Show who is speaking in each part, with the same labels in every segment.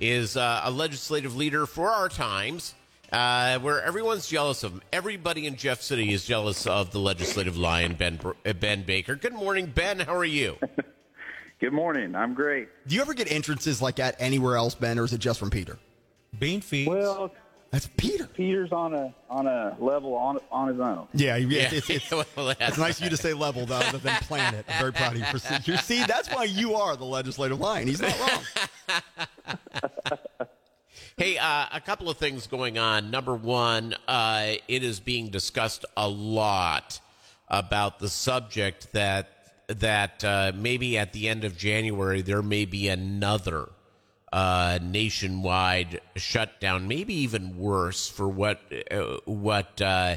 Speaker 1: is uh, a legislative leader for our times, uh, where everyone's jealous of him. Everybody in Jeff City is jealous of the legislative lion, Ben uh, Ben Baker. Good morning, Ben. How are you?
Speaker 2: Good morning. I'm great.
Speaker 3: Do you ever get entrances like that anywhere else, Ben, or is it just from Peter?
Speaker 4: Bean feeds.
Speaker 2: Well,
Speaker 3: That's Peter.
Speaker 2: Peter's on a on a level on on his own.
Speaker 3: Yeah,
Speaker 1: Yeah.
Speaker 3: It's, it's,
Speaker 1: Well,
Speaker 3: it's nice of you to say level though, other than planet. I'm very proud of you for see, you see. That's why you are the legislative lion. He's not wrong.
Speaker 1: Hey, uh, a couple of things going on. Number one, uh, it is being discussed a lot about the subject that that uh, maybe at the end of January there may be another uh, nationwide shutdown, maybe even worse for what uh, what uh,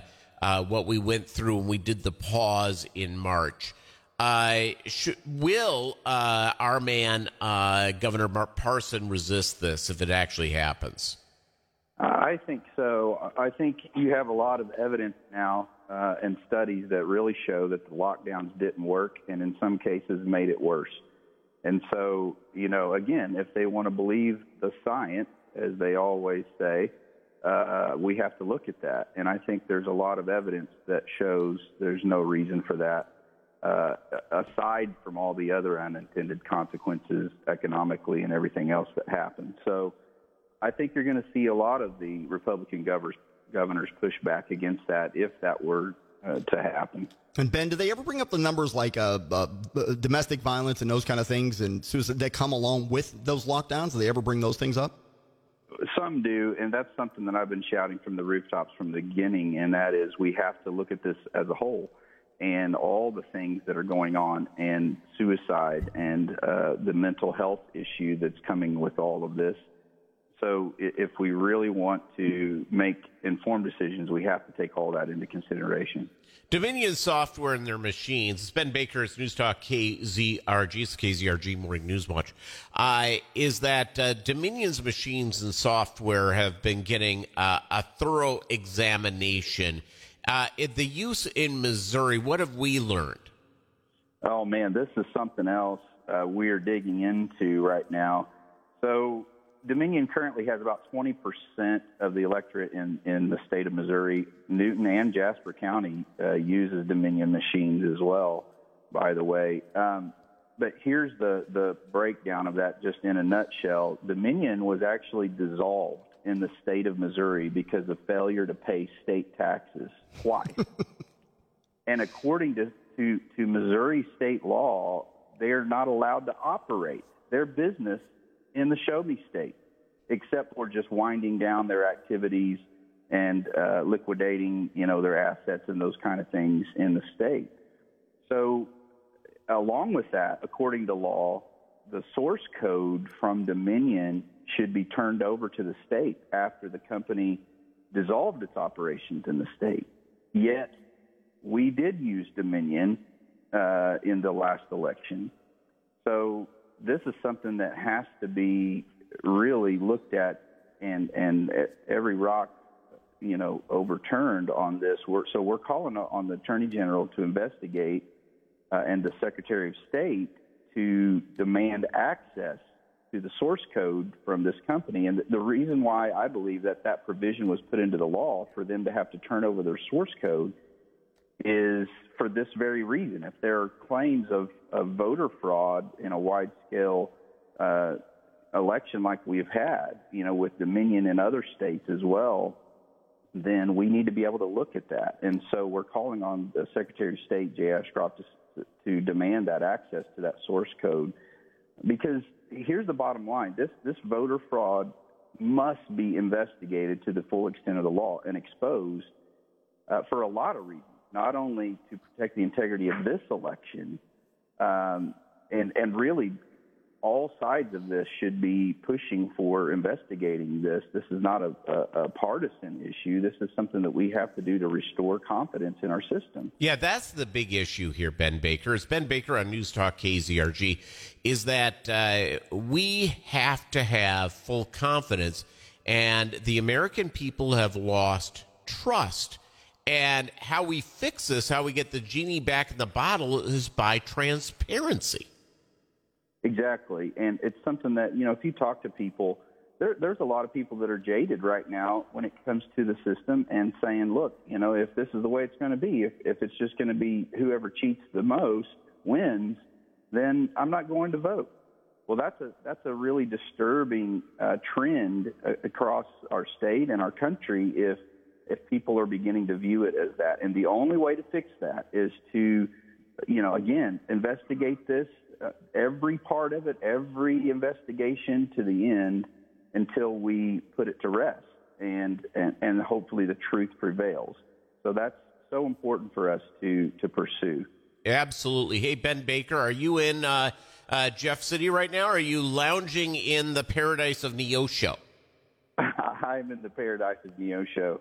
Speaker 1: what we went through when we did the pause in March. Uh, will uh, our man uh, Governor Mike Parson resist this if it actually happens?
Speaker 2: Uh, I think so. I think you have a lot of evidence now uh, and studies that really show that the lockdowns didn't work, and in some cases made it worse. And so, you know, again, if they want to believe the science, as they always say, uh, we have to look at that. And I think there's a lot of evidence that shows there's no reason for that, uh, aside from all the other unintended consequences economically and everything else that happened. So I think you're going to see a lot of the Republican governors, governors push back against that if that were uh, to happen.
Speaker 3: And Ben, do they ever bring up the numbers like uh, uh, domestic violence and those kind of things and suicide that come along with those lockdowns? Do they ever bring those things up?
Speaker 2: Some do, and that's something that I've been shouting from the rooftops from the beginning, and that is we have to look at this as a whole and all the things that are going on, and suicide and uh, the mental health issue that's coming with all of this. So, if we really want to make informed decisions, we have to take all that into consideration.
Speaker 1: Dominion software and their machines. It's Ben Baker. It's News Talk KZRG, it's KZRG Morning News Watch. Uh, is that uh, Dominion's machines and software have been getting uh, a thorough examination. Uh, the use in Missouri, what have we learned?
Speaker 2: Oh man, this is something else uh, we're digging into right now. So Dominion currently has about 20% of the electorate in, in the state of Missouri. Newton and Jasper County uh, uses Dominion machines as well, by the way. Um, but here's the, the breakdown of that just in a nutshell. Dominion was actually dissolved in the state of Missouri because of failure to pay state taxes twice. And according to, to, to Missouri state law, they are not allowed to operate their business in the show me state, except for just winding down their activities and uh, liquidating, you know, their assets and those kind of things in the state. So, along with that, according to law, the source code from Dominion should be turned over to the state after the company dissolved its operations in the state. Yet, we did use Dominion uh, in the last election. So this is something that has to be really looked at and and every rock, you know, overturned on this. We're, so we're calling on the Attorney General to investigate uh, and the Secretary of State to demand access to the source code from this company. And the reason why I believe that that provision was put into the law for them to have to turn over their source code is for this very reason. If there are claims of, of voter fraud in a wide scale uh, election like we've had, you know, with Dominion in other states as well, then we need to be able to look at that. And so we're calling on the Secretary of State, Jay Ashcroft, to, to demand that access to that source code. Because here's the bottom line this, this voter fraud must be investigated to the full extent of the law and exposed uh, for a lot of reasons not only to protect the integrity of this election, um, and and really all sides of this should be pushing for investigating this. This is not a, a, a, partisan issue. This is something that we have to do to restore confidence in our system.
Speaker 1: Yeah, that's the big issue here, Ben Baker. It's Ben Baker on News Talk KZRG. Is that uh, we have to have full confidence, and the American people have lost trust. And how we fix this, how we get the genie back in the bottle, is by transparency.
Speaker 2: Exactly. And it's something that, you know, if you talk to people, there, there's a lot of people that are jaded right now when it comes to the system and saying, look, you know, if this is the way it's going to be, if, if it's just going to be whoever cheats the most wins, then I'm not going to vote. Well, that's a that's a really disturbing uh, trend uh, across our state and our country. If if people are beginning to view it as that, and the only way to fix that is to, you know, again, investigate this every part of it, every investigation to the end, until we put it to rest, and and, and hopefully the truth prevails. So that's so important for us to to pursue.
Speaker 1: Absolutely. Hey, Ben Baker, are you in uh, uh, Jeff City right now? Or are you lounging in the paradise of Neosho?
Speaker 2: I'm in the paradise of Neosho.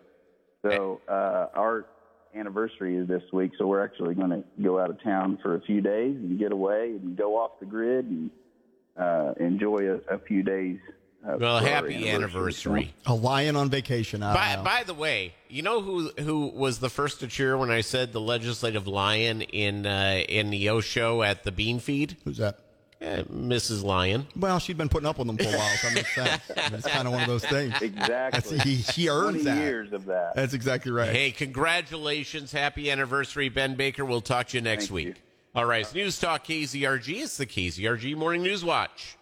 Speaker 2: So uh, our anniversary is this week, so we're actually going to go out of town for a few days and get away and go off the grid and uh, enjoy a, a few days uh,
Speaker 1: well, happy anniversary.
Speaker 3: A lion on vacation.
Speaker 1: By, by, the way, you know who who was the first to cheer when I said the legislative lion in uh, in Neosho at the Bean Feed?
Speaker 3: Who's that?
Speaker 1: Uh, Mrs. Lion.
Speaker 3: Well, she'd been putting up with them for a while, so that makes sense. it's kind of one of those things.
Speaker 2: Exactly.
Speaker 3: he, he earns that.
Speaker 2: years of that.
Speaker 3: That's exactly right.
Speaker 1: Hey, congratulations. Happy anniversary, Ben Baker. We'll talk to you next
Speaker 2: Thank
Speaker 1: week.
Speaker 2: You.
Speaker 1: All right. News Talk KZRG. It's the KZRG Morning News Watch.